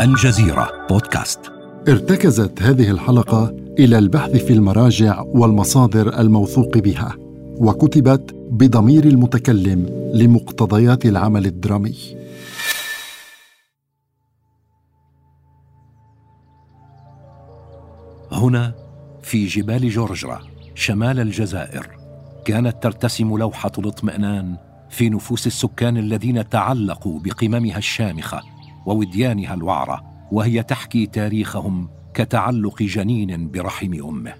الجزيرة بودكاست. ارتكزت هذه الحلقة إلى البحث في المراجع والمصادر الموثوق بها وكتبت بضمير المتكلم لمقتضيات العمل الدرامي. هنا في جبال جورجرا شمال الجزائر كانت ترتسم لوحة الاطمئنان في نفوس السكان الذين تعلقوا بقممها الشامخة. ووديانها الوعرة وهي تحكي تاريخهم كتعلق جنين برحم أمه.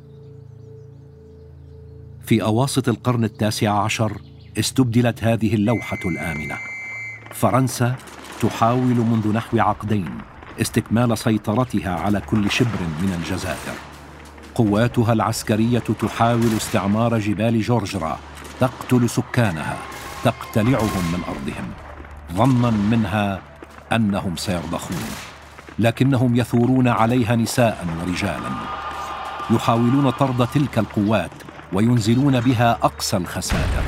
في أواسط القرن التاسع عشر استبدلت هذه اللوحة الآمنة. فرنسا تحاول منذ نحو عقدين استكمال سيطرتها على كل شبر من الجزائر. قواتها العسكرية تحاول استعمار جبال جورجرا تقتل سكانها تقتلعهم من أرضهم. ظنا منها أنهم سيرضخون لكنهم يثورون عليها نساء ورجالا. يحاولون طرد تلك القوات وينزلون بها أقصى الخسائر.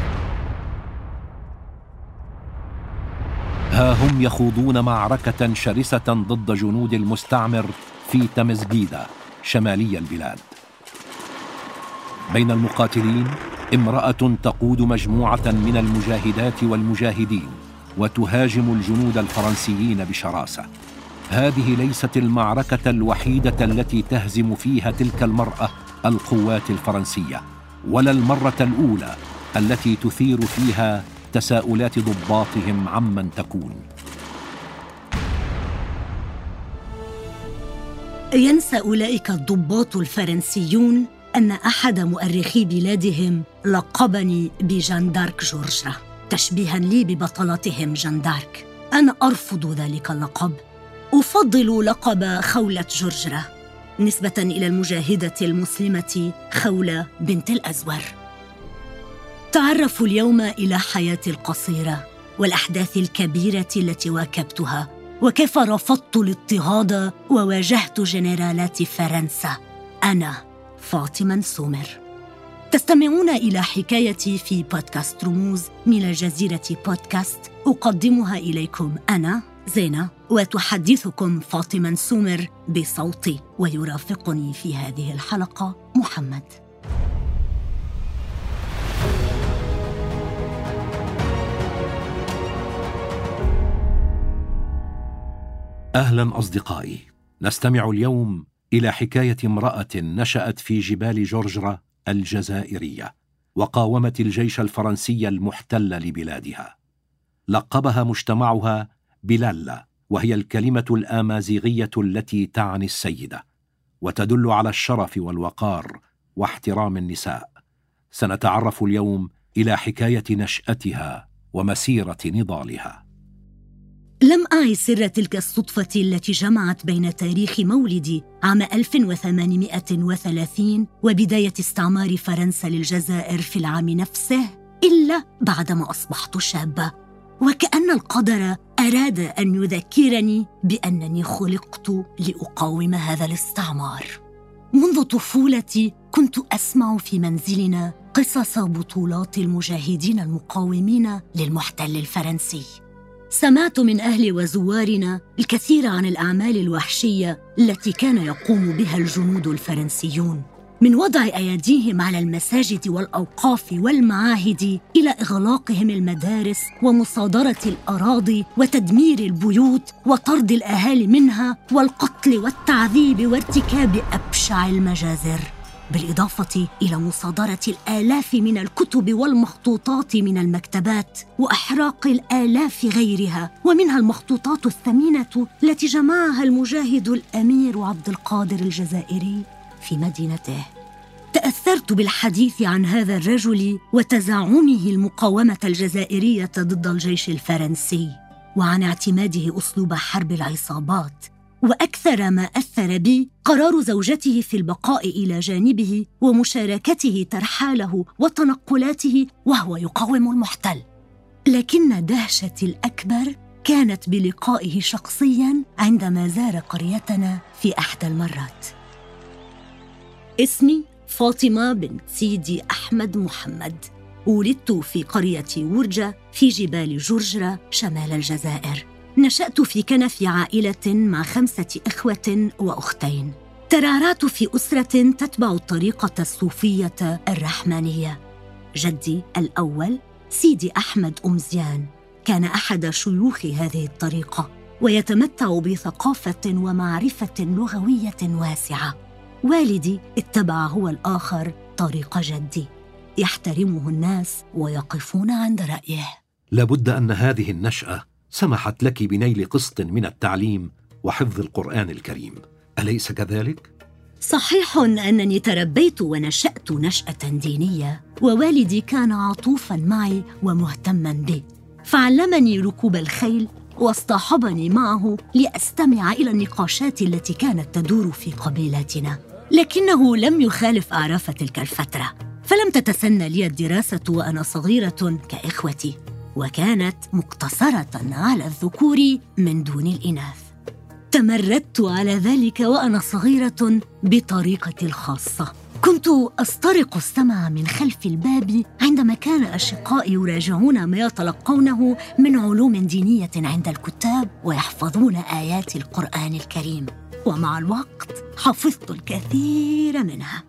ها هم يخوضون معركة شرسة ضد جنود المستعمر في تمزجيدا شمالي البلاد. بين المقاتلين امرأة تقود مجموعة من المجاهدات والمجاهدين. وتهاجم الجنود الفرنسيين بشراسة. هذه ليست المعركة الوحيدة التي تهزم فيها تلك المرأة القوات الفرنسية ولا المرة الأولى التي تثير فيها تساؤلات ضباطهم عمن تكون. ينسى أولئك الضباط الفرنسيون أن أحد مؤرخي بلادهم لقبني بجان دارك جورجرا. تشبيها لي ببطلتهم جان دارك أنا أرفض ذلك اللقب. أفضل لقب خولة جورجرا نسبة إلى المجاهدة المسلمة خولة بنت الأزور. تعرفوا اليوم إلى حياتي القصيرة والأحداث الكبيرة التي واكبتها وكيف رفضت الاضطهاد وواجهت جنرالات فرنسا. أنا فاطمة سومر. تستمعون إلى حكايتي في بودكاست رموز من الجزيرة بودكاست. أقدمها إليكم أنا زينة وتحدثكم فاطمة سومر بصوتي ويرافقني في هذه الحلقة محمد. أهلا أصدقائي نستمع اليوم إلى حكاية امرأة نشأت في جبال جورجرا الجزائرية وقاومت الجيش الفرنسي المحتل لبلادها. لقبها مجتمعها بلالا وهي الكلمة الآمازيغية التي تعني السيدة وتدل على الشرف والوقار واحترام النساء. سنتعرف اليوم إلى حكاية نشأتها ومسيرة نضالها. لم أعي سر تلك الصدفة التي جمعت بين تاريخ مولدي عام 1830 وبداية استعمار فرنسا للجزائر في العام نفسه إلا بعدما أصبحت شابة. وكأن القدر أراد أن يذكرني بأنني خلقت لأقاوم هذا الاستعمار. منذ طفولتي كنت أسمع في منزلنا قصص بطولات المجاهدين المقاومين للمحتل الفرنسي. سمعت من أهل وزوارنا الكثير عن الأعمال الوحشية التي كان يقوم بها الجنود الفرنسيون. من وضع أيديهم على المساجد والأوقاف والمعاهد إلى إغلاقهم المدارس ومصادرة الأراضي وتدمير البيوت وطرد الأهالي منها والقتل والتعذيب وارتكاب أبشع المجازر. بالإضافة إلى مصادرة الآلاف من الكتب والمخطوطات من المكتبات وأحراق الآلاف غيرها ومنها المخطوطات الثمينة التي جمعها المجاهد الأمير عبد القادر الجزائري في مدينته. تأثرت بالحديث عن هذا الرجل وتزعمه المقاومة الجزائرية ضد الجيش الفرنسي وعن اعتماده أسلوب حرب العصابات وأكثر ما أثر بي قرار زوجته في البقاء إلى جانبه ومشاركته ترحاله وتنقلاته وهو يقاوم المحتل. لكن دهشتي الأكبر كانت بلقائه شخصيا عندما زار قريتنا في أحدى المرات. اسمي فاطمة بنت سيدي أحمد محمد. ولدت في قرية ورجه في جبال جرجرة شمال الجزائر. نشأت في كنف عائلة مع خمسة إخوة وأختين. ترعرعت في أسرة تتبع الطريقة الصوفية الرحمانية. جدي الأول سيدي أحمد أمزيان كان أحد شيوخ هذه الطريقة ويتمتع بثقافة ومعرفة لغوية واسعة. والدي اتبع هو الآخر طريق جدي. يحترمه الناس ويقفون عند رأيه. لابد أن هذه النشأة سمحت لك بنيل قسط من التعليم وحفظ القرآن الكريم. أليس كذلك؟ صحيح أنني تربيت ونشأت نشأة دينية ووالدي كان عطوفا معي ومهتما بي. فعلمني ركوب الخيل واصطحبني معه لأستمع إلى النقاشات التي كانت تدور في قبيلتنا لكنه لم يخالف اعراف تلك الفترة. فلم تتسنى لي الدراسة وأنا صغيرة كإخوتي. وكانت مقتصرة على الذكور من دون الإناث. تمردت على ذلك وأنا صغيرة بطريقتي الخاصة. كنت أسترق السمع من خلف الباب عندما كان أشقائي يراجعون ما يتلقونه من علوم دينية عند الكتاب ويحفظون آيات القرآن الكريم. ومع الوقت حفظت الكثير منها.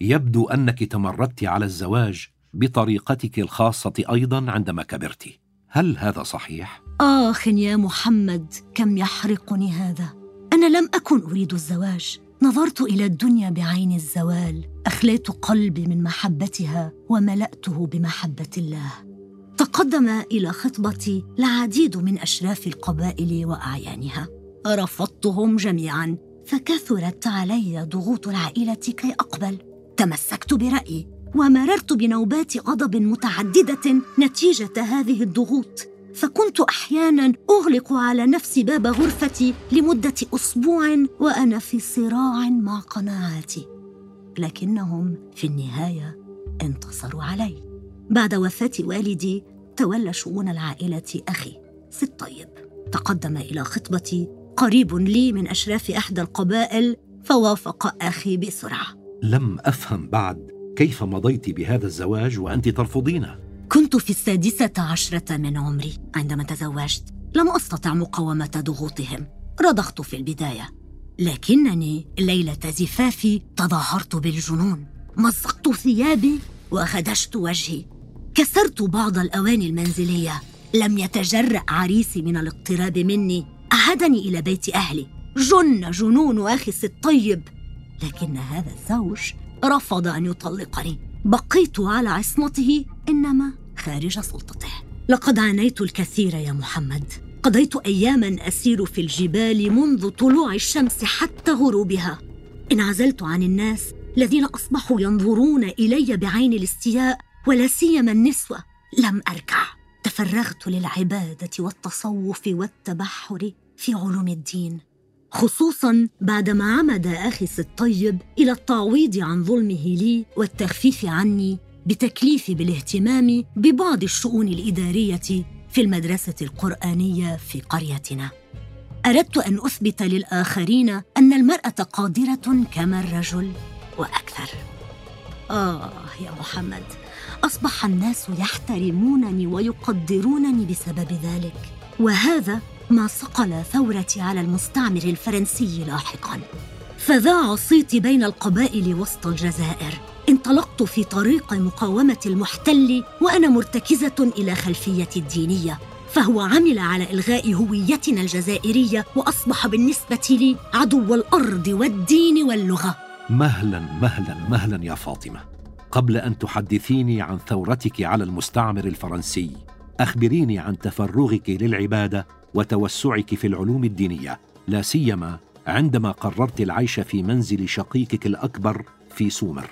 يبدو أنك تمردت على الزواج بطريقتك الخاصة أيضا عندما كبرت. هل هذا صحيح؟ آخ يا محمد كم يحرقني هذا. أنا لم أكن أريد الزواج. نظرت إلى الدنيا بعين الزوال. أخليت قلبي من محبتها وملأته بمحبة الله. تقدم إلى خطبتي العديد من أشراف القبائل وأعيانها. رفضتهم جميعا فكثرت علي ضغوط العائلة كي أقبل. تمسكت برأيي. ومررت بنوبات غضب متعددة نتيجة هذه الضغوط. فكنت أحيانا أغلق على نفسي باب غرفتي لمدة أسبوع وأنا في صراع مع قناعاتي. لكنهم في النهاية انتصروا علي. بعد وفاة والدي تولى شؤون العائلة أخي. ست طيب. تقدم إلى خطبتي. قريب لي من أشراف إحدى القبائل فوافق أخي بسرعة. لم أفهم بعد كيف مضيت بهذا الزواج وأنت ترفضينه؟ كنت في السادسة عشرة من عمري عندما تزوجت لم أستطع مقاومة ضغوطهم رضخت في البداية. لكنني ليلة زفافي تظاهرت بالجنون مزقت ثيابي وخدشت وجهي. كسرت بعض الأواني المنزلية. لم يتجرأ عريسي من الاقتراب مني. أعادني إلى بيت أهلي. جن جنون أخي الطيب. لكن هذا الزوج رفض أن يطلقني. بقيت على عصمته إنما خارج سلطته. لقد عانيت الكثير يا محمد. قضيت أياما أسير في الجبال منذ طلوع الشمس حتى غروبها. انعزلت عن الناس الذين أصبحوا ينظرون إلي بعين الاستياء ولا سيما النسوة لم أركع. تفرغت للعبادة والتصوف والتبحر في علوم الدين. خصوصا بعدما عمد أخي الطيب إلى التعويض عن ظلمه لي والتخفيف عني بتكليفي بالاهتمام ببعض الشؤون الإدارية في المدرسة القرآنية في قريتنا. أردت أن أثبت للآخرين أن المرأة قادرة كما الرجل وأكثر. آه يا محمد أصبح الناس يحترمونني ويقدرونني بسبب ذلك وهذا ما صقل ثورتي على المستعمر الفرنسي لاحقا. فذاع صيتي بين القبائل وسط الجزائر. انطلقت في طريق مقاومة المحتل وأنا مرتكزة إلى خلفيتي الدينية. فهو عمل على إلغاء هويتنا الجزائرية وأصبح بالنسبة لي عدو الأرض والدين واللغة. مهلا مهلا مهلا يا فاطمة. قبل أن تحدثيني عن ثورتك على المستعمر الفرنسي أخبريني عن تفرغك للعبادة وتوسعك في العلوم الدينية لا سيما عندما قررت العيش في منزل شقيقك الأكبر في سومر.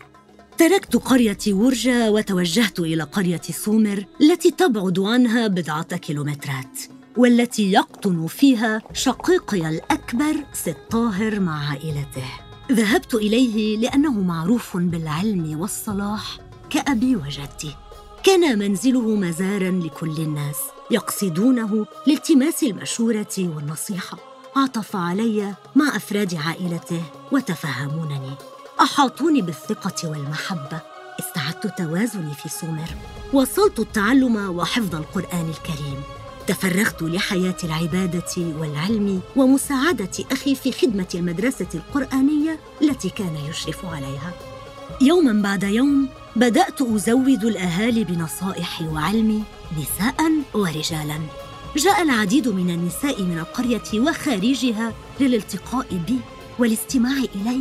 تركت قريتي ورجة وتوجهت إلى قرية سومر التي تبعد عنها بضعة كيلومترات والتي يقطن فيها شقيقي الأكبر ست طاهر مع عائلته. ذهبت إليه لأنه معروف بالعلم والصلاح كأبي وجدي. كان منزله مزارا لكل الناس. يقصدونه لالتماس المشورة والنصيحة. عطف علي مع أفراد عائلته وتفهمونني. أحاطوني بالثقة والمحبة. استعدت توازني في سومر. وصلت التعلم وحفظ القرآن الكريم. تفرغت لحياة العبادة والعلم ومساعدة أخي في خدمة المدرسة القرآنية التي كان يشرف عليها. يوما بعد يوم بدأت أزود الأهالي بنصائحي وعلمي نساء ورجالا. جاء العديد من النساء من القرية وخارجها للالتقاء بي والاستماع إلي.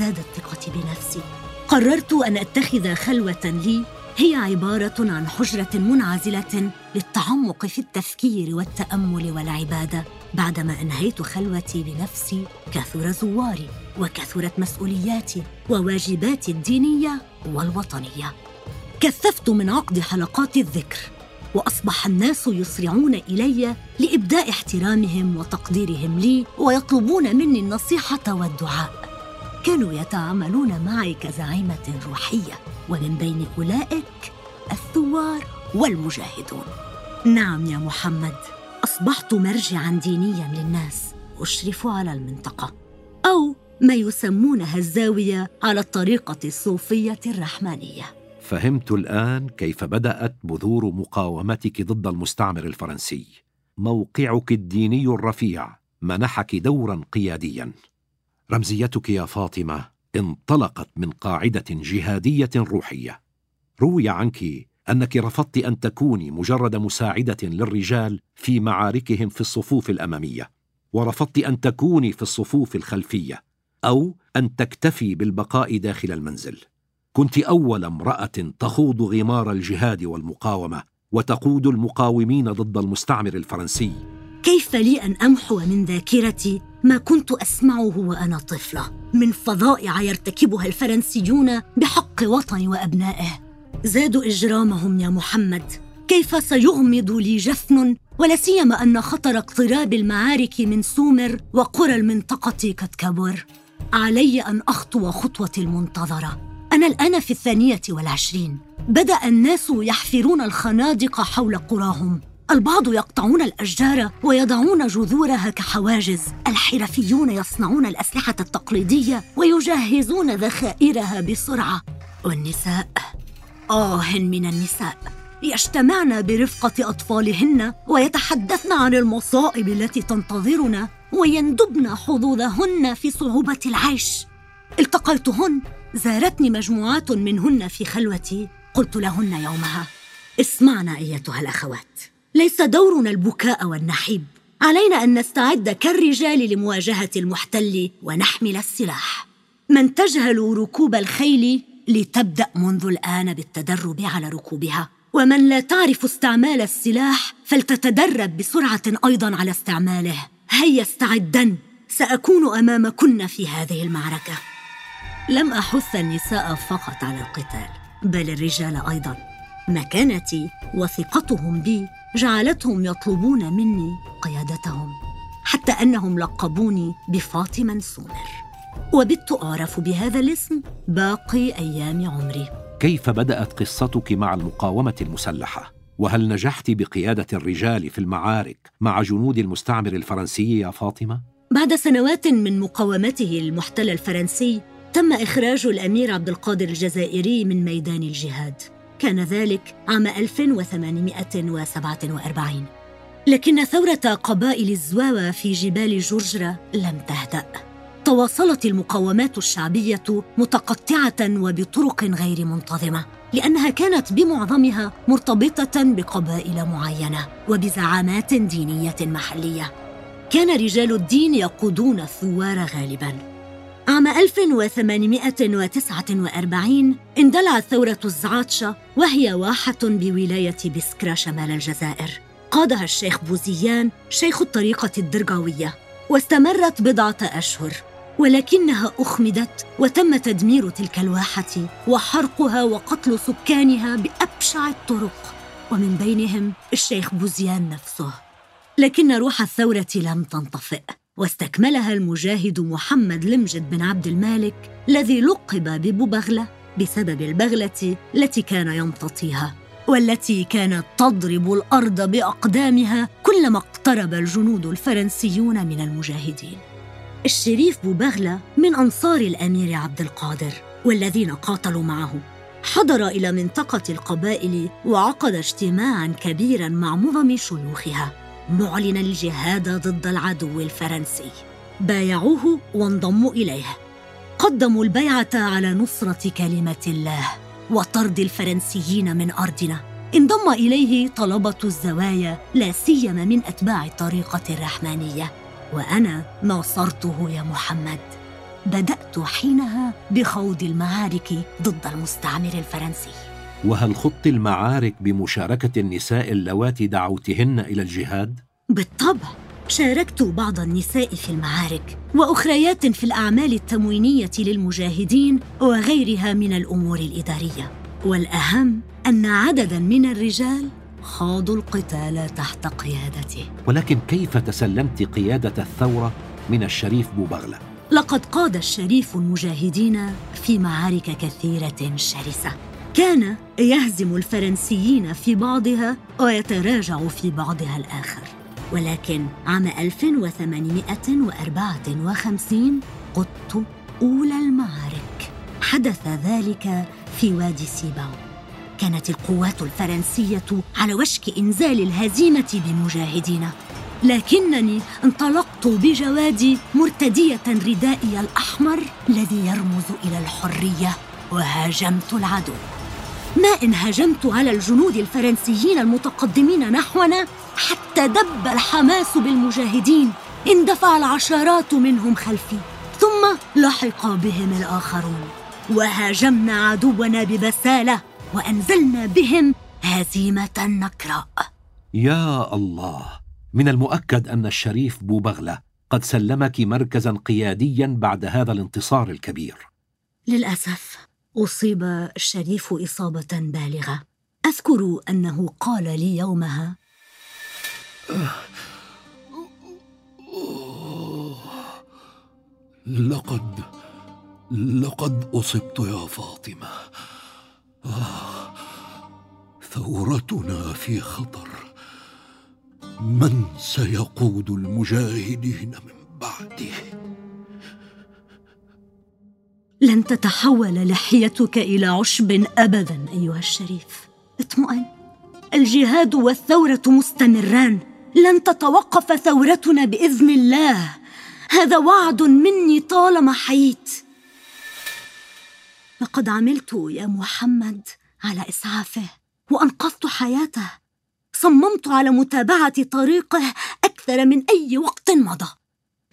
زادت ثقتي بنفسي. قررت أن أتخذ خلوة لي. هي عبارة عن حجرة منعزلة للتعمق في التفكير والتأمل والعبادة. بعدما أنهيت خلوتي بنفسي كثر زواري وكثرت مسؤولياتي وواجباتي الدينية والوطنية. كثفت من عقد حلقات الذكر. وأصبح الناس يسرعون إلي لإبداء احترامهم وتقديرهم لي ويطلبون مني النصيحة والدعاء. كانوا يتعاملون معي كزعيمة روحية ومن بين أولئك الثوار والمجاهدون. نعم يا محمد أصبحت مرجعا دينيا للناس أشرف على المنطقة. أو ما يسمونها الزاوية على الطريقة الصوفية الرحمانية. فهمت الآن كيف بدأت بذور مقاومتك ضد المستعمر الفرنسي. موقعك الديني الرفيع. منحك دورا قياديا. رمزيتك يا فاطمة انطلقت من قاعدة جهادية روحية. روي عنك أنك رفضت أن تكوني مجرد مساعدة للرجال في معاركهم في الصفوف الاماميه ورفضت أن تكوني في الصفوف الخلفية. أو أن تكتفي بالبقاء داخل المنزل. كنت أول امرأة تخوض غمار الجهاد والمقاومة وتقود المقاومين ضد المستعمر الفرنسي. كيف لي أن أمحو من ذاكرتي ما كنت أسمعه وأنا طفلة من فظائع يرتكبها الفرنسيون بحق وطني وأبنائه. زادوا إجرامهم يا محمد. كيف سيغمض لي جفن ولا سيما أن خطر اقتراب المعارك من سومر وقرى المنطقة قد كبر. علي أن أخطو خطوتي المنتظرة. أنا الآن في الثانية والعشرين. بدأ الناس يحفرون الخنادق حول قراهم. البعض يقطعون الأشجار ويضعون جذورها كحواجز. الحرفيون يصنعون الأسلحة التقليدية ويجهزون ذخائرها بسرعة. والنساء؟ آه من النساء. يجتمعن برفقة أطفالهن ويتحدثن عن المصائب التي تنتظرنا ويندبن حظوظهن في صعوبة العيش. التقيتهن زارتني مجموعات منهن في خلوتي. قلت لهن يومها اسمعنا أيتها الأخوات. ليس دورنا البكاء والنحيب. علينا أن نستعد كالرجال لمواجهة المحتل ونحمل السلاح. من تجهل ركوب الخيل لتبدأ منذ الآن بالتدرب على ركوبها. ومن لا تعرف استعمال السلاح فلتتدرب بسرعة أيضا على استعماله. هيا استعدن سأكون أمامكن في هذه المعركة. لم أحث النساء فقط على القتال بل الرجال أيضا مكانتي وثقتهم بي جعلتهم يطلبون مني قيادتهم حتى أنهم لقبوني بفاطمة سومر وبت أعرف بهذا الاسم باقي أيام عمري كيف بدأت قصتك مع المقاومة المسلحة؟ وهل نجحت بقيادة الرجال في المعارك مع جنود المستعمر الفرنسي يا فاطمة؟ بعد سنوات من مقاومته المحتل الفرنسي تم إخراج الأمير عبد القادر الجزائري من ميدان الجهاد. كان ذلك عام 1847 لكن ثورة قبائل الزواوة في جبال جرجرة لم تهدأ. تواصلت المقاومات الشعبية متقطعة وبطرق غير منتظمة لأنها كانت بمعظمها مرتبطة بقبائل معينة وبزعامات دينية محلية. كان رجال الدين يقودون الثوار غالبا. عام 1849 اندلعت ثورة الزعاتشة وهي واحة بولاية بسكرة شمال الجزائر. قادها الشيخ بوزيان شيخ الطريقة الدرقاوية واستمرت بضعة أشهر ولكنها أخمدت وتم تدمير تلك الواحة وحرقها وقتل سكانها بأبشع الطرق. ومن بينهم الشيخ بوزيان نفسه. لكن روح الثورة لم تنطفئ. واستكملها المجاهد محمد لمجد بن عبد المالك الذي لقب ببوبغله بسبب البغلة التي كان يمتطيها والتي كانت تضرب الأرض بأقدامها كلما اقترب الجنود الفرنسيون من المجاهدين. الشريف بوبغلة من أنصار الأمير عبد القادر والذين قاتلوا معه. حضر إلى منطقة القبائل وعقد اجتماعا كبيرا مع معظم شيوخها. معلنا الجهاد ضد العدو الفرنسي. بايعوه وانضموا إليه. قدموا البيعة على نصرة كلمة الله وطرد الفرنسيين من أرضنا. انضم إليه طلبة الزوايا لا سيما من أتباع الطريقة الرحمانية. وأنا ناصرته يا محمد. بدأت حينها بخوض المعارك ضد المستعمر الفرنسي. وهل خضت المعارك بمشاركة النساء اللواتي دعوتهن إلى الجهاد؟ بالطبع. شاركت بعض النساء في المعارك وأخريات في الأعمال التموينية للمجاهدين وغيرها من الأمور الإدارية. والأهم أن عددا من الرجال خاضوا القتال تحت قيادته. ولكن كيف تسلمت قيادة الثورة من الشريف بوبغلة؟ لقد قاد الشريف المجاهدين في معارك كثيرة شرسة. كان يهزم الفرنسيين في بعضها ويتراجع في بعضها الآخر. ولكن عام 1854 قدت أولى المعارك. حدث ذلك في وادي سيباو. كانت القوات الفرنسية على وشك إنزال الهزيمة بمجاهدين. لكنني انطلقت بجوادي مرتدية ردائي الأحمر الذي يرمز إلى الحرية وهاجمت العدو. ما إن هجمت على الجنود الفرنسيين المتقدمين نحونا حتى دب الحماس بالمجاهدين اندفع العشرات منهم خلفي ثم لحق بهم الآخرون. وهاجمنا عدونا ببسالة وأنزلنا بهم هزيمة نكراء يا الله من المؤكد أن الشريف بوبغلة قد سلمك مركزا قياديا بعد هذا الانتصار الكبير. للأسف. أصيب الشريف إصابة بالغة. أذكر أنه قال لي يومها لقد لقد أصبت يا فاطمة. ثورتنا في خطر. من سيقود المجاهدين من بعده؟ لن تتحول لحيتك إلى عشب ابدا أيها الشريف. اطمئن. الجهاد والثورة مستمران. لن تتوقف ثورتنا بإذن الله. هذا وعد مني طالما حييت. لقد عملت يا محمد على إسعافه وأنقذت حياته. صممت على متابعة طريقه أكثر من أي وقت مضى.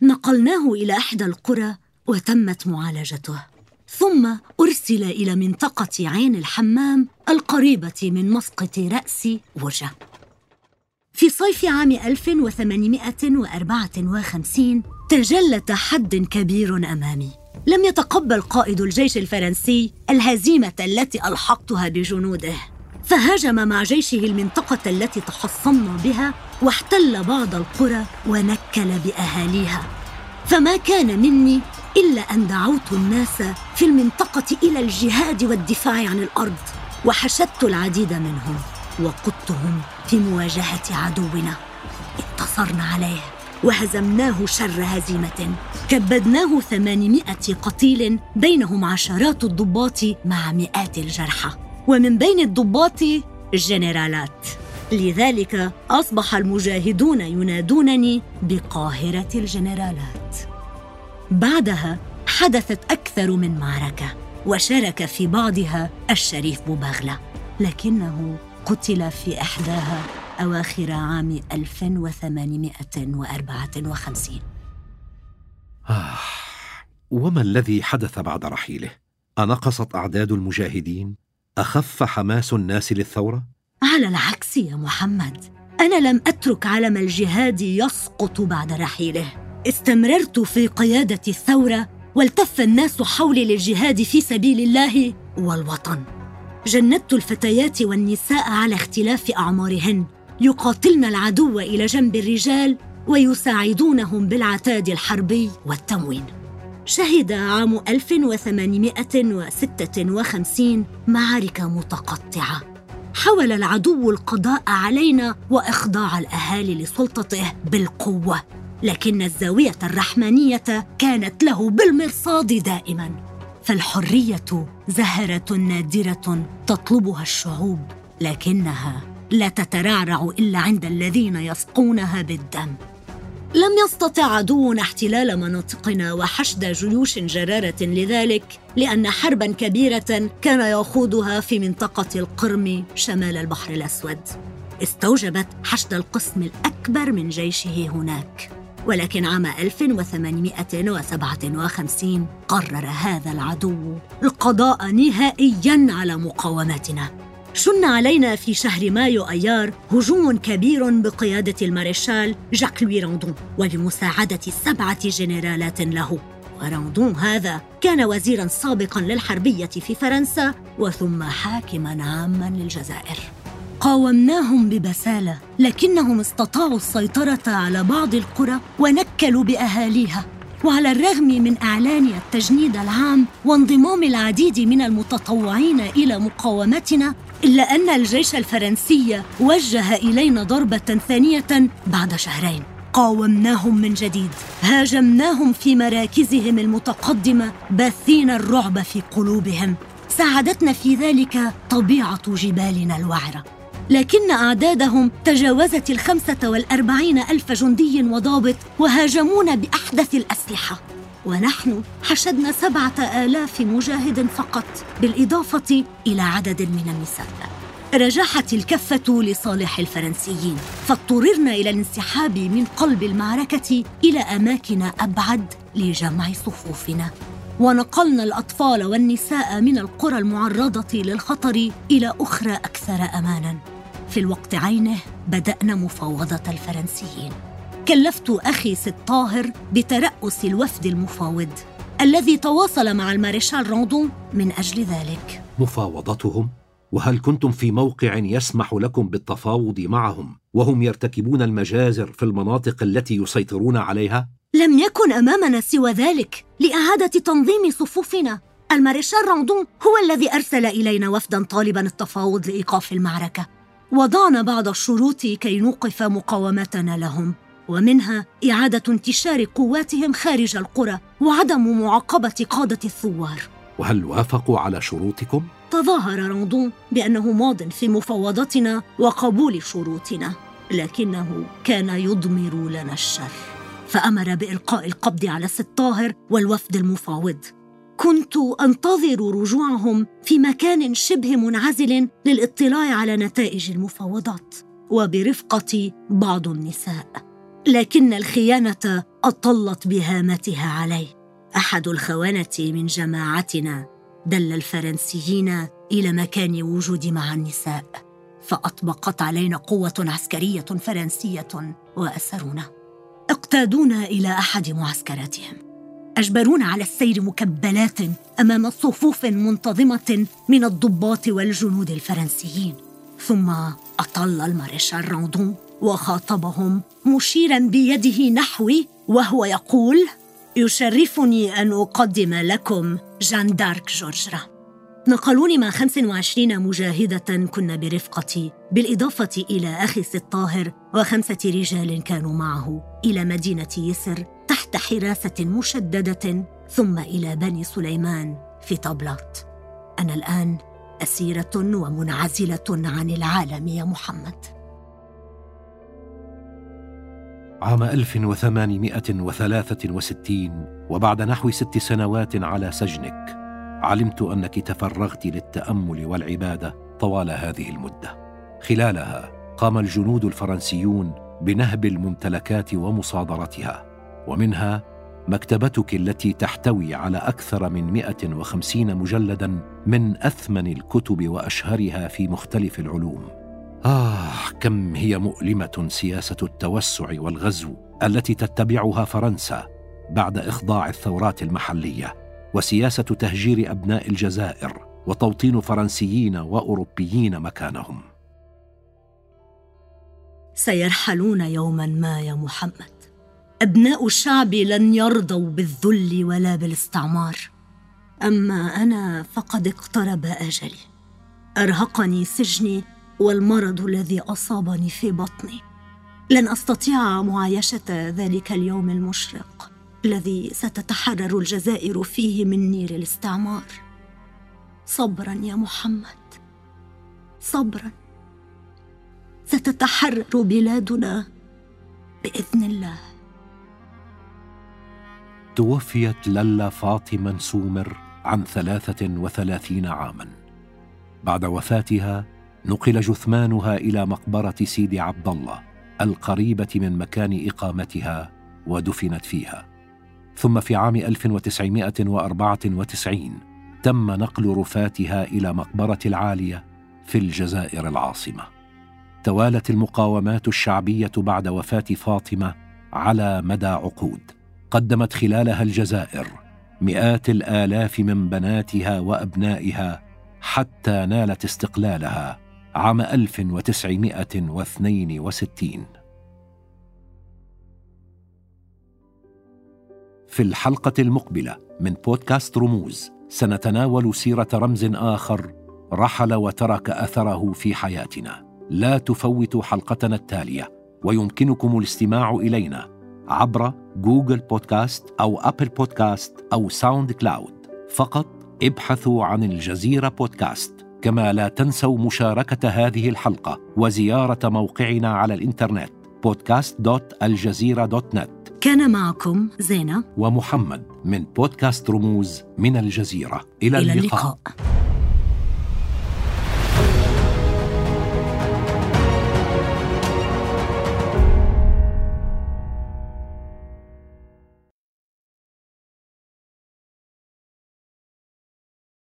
نقلناه إلى إحدى القرى وتمت معالجته. ثم أرسل إلى منطقة عين الحمام القريبة من مسقط رأس وجه. في صيف عام 1854 تجلى تحد كبير أمامي. لم يتقبل قائد الجيش الفرنسي الهزيمة التي ألحقتها بجنوده. فهاجم مع جيشه المنطقة التي تحصنا بها واحتل بعض القرى ونكل بأهاليها. فما كان مني إلا أن دعوت الناس في المنطقة إلى الجهاد والدفاع عن الأرض وحشدت العديد منهم وقدتهم في مواجهة عدونا. انتصرنا عليه وهزمناه شر هزيمة. كبدناه ثمانمائة قتيل بينهم عشرات الضباط مع مئات الجرحى. ومن بين الضباط الجنرالات لذلك أصبح المجاهدون ينادونني بقاهرة الجنرالات. بعدها حدثت أكثر من معركة وشارك في بعضها الشريف بوبغلة لكنه قتل في إحداها أواخر عام 1854 آه وما الذي حدث بعد رحيله؟ أنقصت أعداد المجاهدين؟ أخف حماس الناس للثورة؟ على العكس يا محمد أنا لم أترك علم الجهاد يسقط بعد رحيله استمررت في قيادة الثورة والتف الناس حولي للجهاد في سبيل الله والوطن. جندت الفتيات والنساء على اختلاف أعمارهن. يقاتلن العدو إلى جنب الرجال ويساعدونهم بالعتاد الحربي والتموين. شهد عام 1856 معارك متقطعة. حاول العدو القضاء علينا وإخضاع الأهالي لسلطته بالقوة. لكن الزاوية الرحمانية كانت له بالمرصاد دائما. فالحرية زهرة نادرة تطلبها الشعوب لكنها لا تترعرع إلا عند الذين يسقونها بالدم. لم يستطع عدونا احتلال مناطقنا وحشد جيوش جرارة لذلك لأن حربا كبيرة كان يخوضها في منطقة القرم شمال البحر الأسود. استوجبت حشد القسم الأكبر من جيشه هناك. ولكن عام 1857 قرر هذا العدو القضاء نهائيا على مقاومتنا. شن علينا في شهر مايو أيار هجوم كبير بقيادة المارشال جاك لوي راندون وبمساعدة سبعة جنرالات له. وراندون هذا كان وزيرا سابقا للحربية في فرنسا وثم حاكما عاما للجزائر. قاومناهم ببسالة لكنهم استطاعوا السيطرة على بعض القرى ونكلوا بأهاليها. وعلى الرغم من إعلان التجنيد العام وانضمام العديد من المتطوعين إلى مقاومتنا إلا أن الجيش الفرنسي وجه إلينا ضربة ثانية بعد شهرين. قاومناهم من جديد. هاجمناهم في مراكزهم المتقدمة باثين الرعب في قلوبهم. ساعدتنا في ذلك طبيعة جبالنا الوعرة. لكن أعدادهم تجاوزت الخمسة والأربعين ألف جندي وضابط وهاجمونا بأحدث الأسلحة. ونحن حشدنا سبعة آلاف مجاهد فقط بالإضافة إلى عدد من النساء. رجحت الكفة لصالح الفرنسيين فاضطررنا إلى الانسحاب من قلب المعركة إلى أماكن أبعد لجمع صفوفنا. ونقلنا الأطفال والنساء من القرى المعرضة للخطر إلى أخرى أكثر أماناً. في الوقت عينه بدأنا مفاوضة الفرنسيين كلفت أخي سي طاهر بترأس الوفد المفاوض الذي تواصل مع المارشال راندون من أجل ذلك مفاوضتهم؟ وهل كنتم في موقع يسمح لكم بالتفاوض معهم وهم يرتكبون المجازر في المناطق التي يسيطرون عليها؟ لم يكن أمامنا سوى ذلك لإعادة تنظيم صفوفنا المارشال راندون هو الذي أرسل إلينا وفدا طالبا التفاوض لإيقاف المعركة وضعنا بعض الشروط كي نوقف مقاومتنا لهم ومنها إعادة انتشار قواتهم خارج القرى وعدم معاقبة قادة الثوار. وهل وافقوا على شروطكم؟ تظاهر راندون بأنه ماض في مفاوضتنا وقبول شروطنا لكنه كان يضمر لنا الشر. فأمر بإلقاء القبض على الست طاهر والوفد المفاوض. كنت أنتظر رجوعهم في مكان شبه منعزل للاطلاع على نتائج المفاوضات وبرفقة بعض النساء. لكن الخيانة أطلت بهامتها علي. أحد الخونه من جماعتنا دل الفرنسيين إلى مكان وجود مع النساء فأطبقت علينا قوة عسكرية فرنسية وأسرونا. اقتادونا إلى أحد معسكراتهم. اجبرونا على السير مكبلات أمام صفوف منتظمة من الضباط والجنود الفرنسيين. ثم أطل المارشال راندون وخاطبهم مشيرا بيده نحوي وهو يقول يشرفني أن أقدم لكم جان دارك جورجرا. نقلوني مع 25 مجاهدة كنا برفقتي بالإضافة إلى أخي ست طاهر وخمسة رجال كانوا معه إلى مدينة يسر تحت حراسة مشددة ثم إلى بني سليمان في طبلات أنا الآن أسيرة ومنعزلة عن العالم يا محمد. عام 1863 وبعد نحو ست سنوات على سجنك علمت أنك تفرغت للتأمل والعبادة طوال هذه المدة. خلالها قام الجنود الفرنسيون بنهب الممتلكات ومصادرتها. ومنها مكتبتك التي تحتوي على أكثر من 150 مجلدا من أثمن الكتب وأشهرها في مختلف العلوم. آه كم هي مؤلمة سياسة التوسع والغزو التي تتبعها فرنسا بعد إخضاع الثورات المحلية وسياسة تهجير أبناء الجزائر وتوطين فرنسيين وأوروبيين مكانهم. سيرحلون يوما ما يا محمد. أبناء الشعب لن يرضوا بالذل ولا بالاستعمار. أما أنا فقد اقترب أجلي. أرهقني سجني والمرض الذي أصابني في بطني. لن أستطيع معايشة ذلك اليوم المشرق الذي ستتحرر الجزائر فيه من نير الاستعمار. صبرا يا محمد. صبرا. ستتحرر بلادنا بإذن الله. توفيت للا فاطمة سومر عن ثلاثة وثلاثين عاما. بعد وفاتها نقل جثمانها إلى مقبرة سيدي عبد الله القريبة من مكان إقامتها ودفنت فيها. ثم في عام 1994 تم نقل رفاتها إلى مقبرة العالية في الجزائر العاصمة. توالت المقاومات الشعبية بعد وفاة فاطمة على مدى عقود. قدمت خلالها الجزائر مئات الآلاف من بناتها وأبنائها حتى نالت استقلالها عام 1962 في الحلقة المقبلة من بودكاست رموز سنتناول سيرة رمز آخر رحل وترك أثره في حياتنا. لا تفوتوا حلقتنا التالية ويمكنكم الاستماع إلينا. عبر جوجل بودكاست أو أبل بودكاست أو ساوند كلاود. فقط ابحثوا عن الجزيرة بودكاست كما لا تنسوا مشاركة هذه الحلقة وزيارة موقعنا على الإنترنت podcast.aljazeera.net كان معكم زينة ومحمد من بودكاست رموز من الجزيرة. إلى, إلى اللقاء. اللقاء.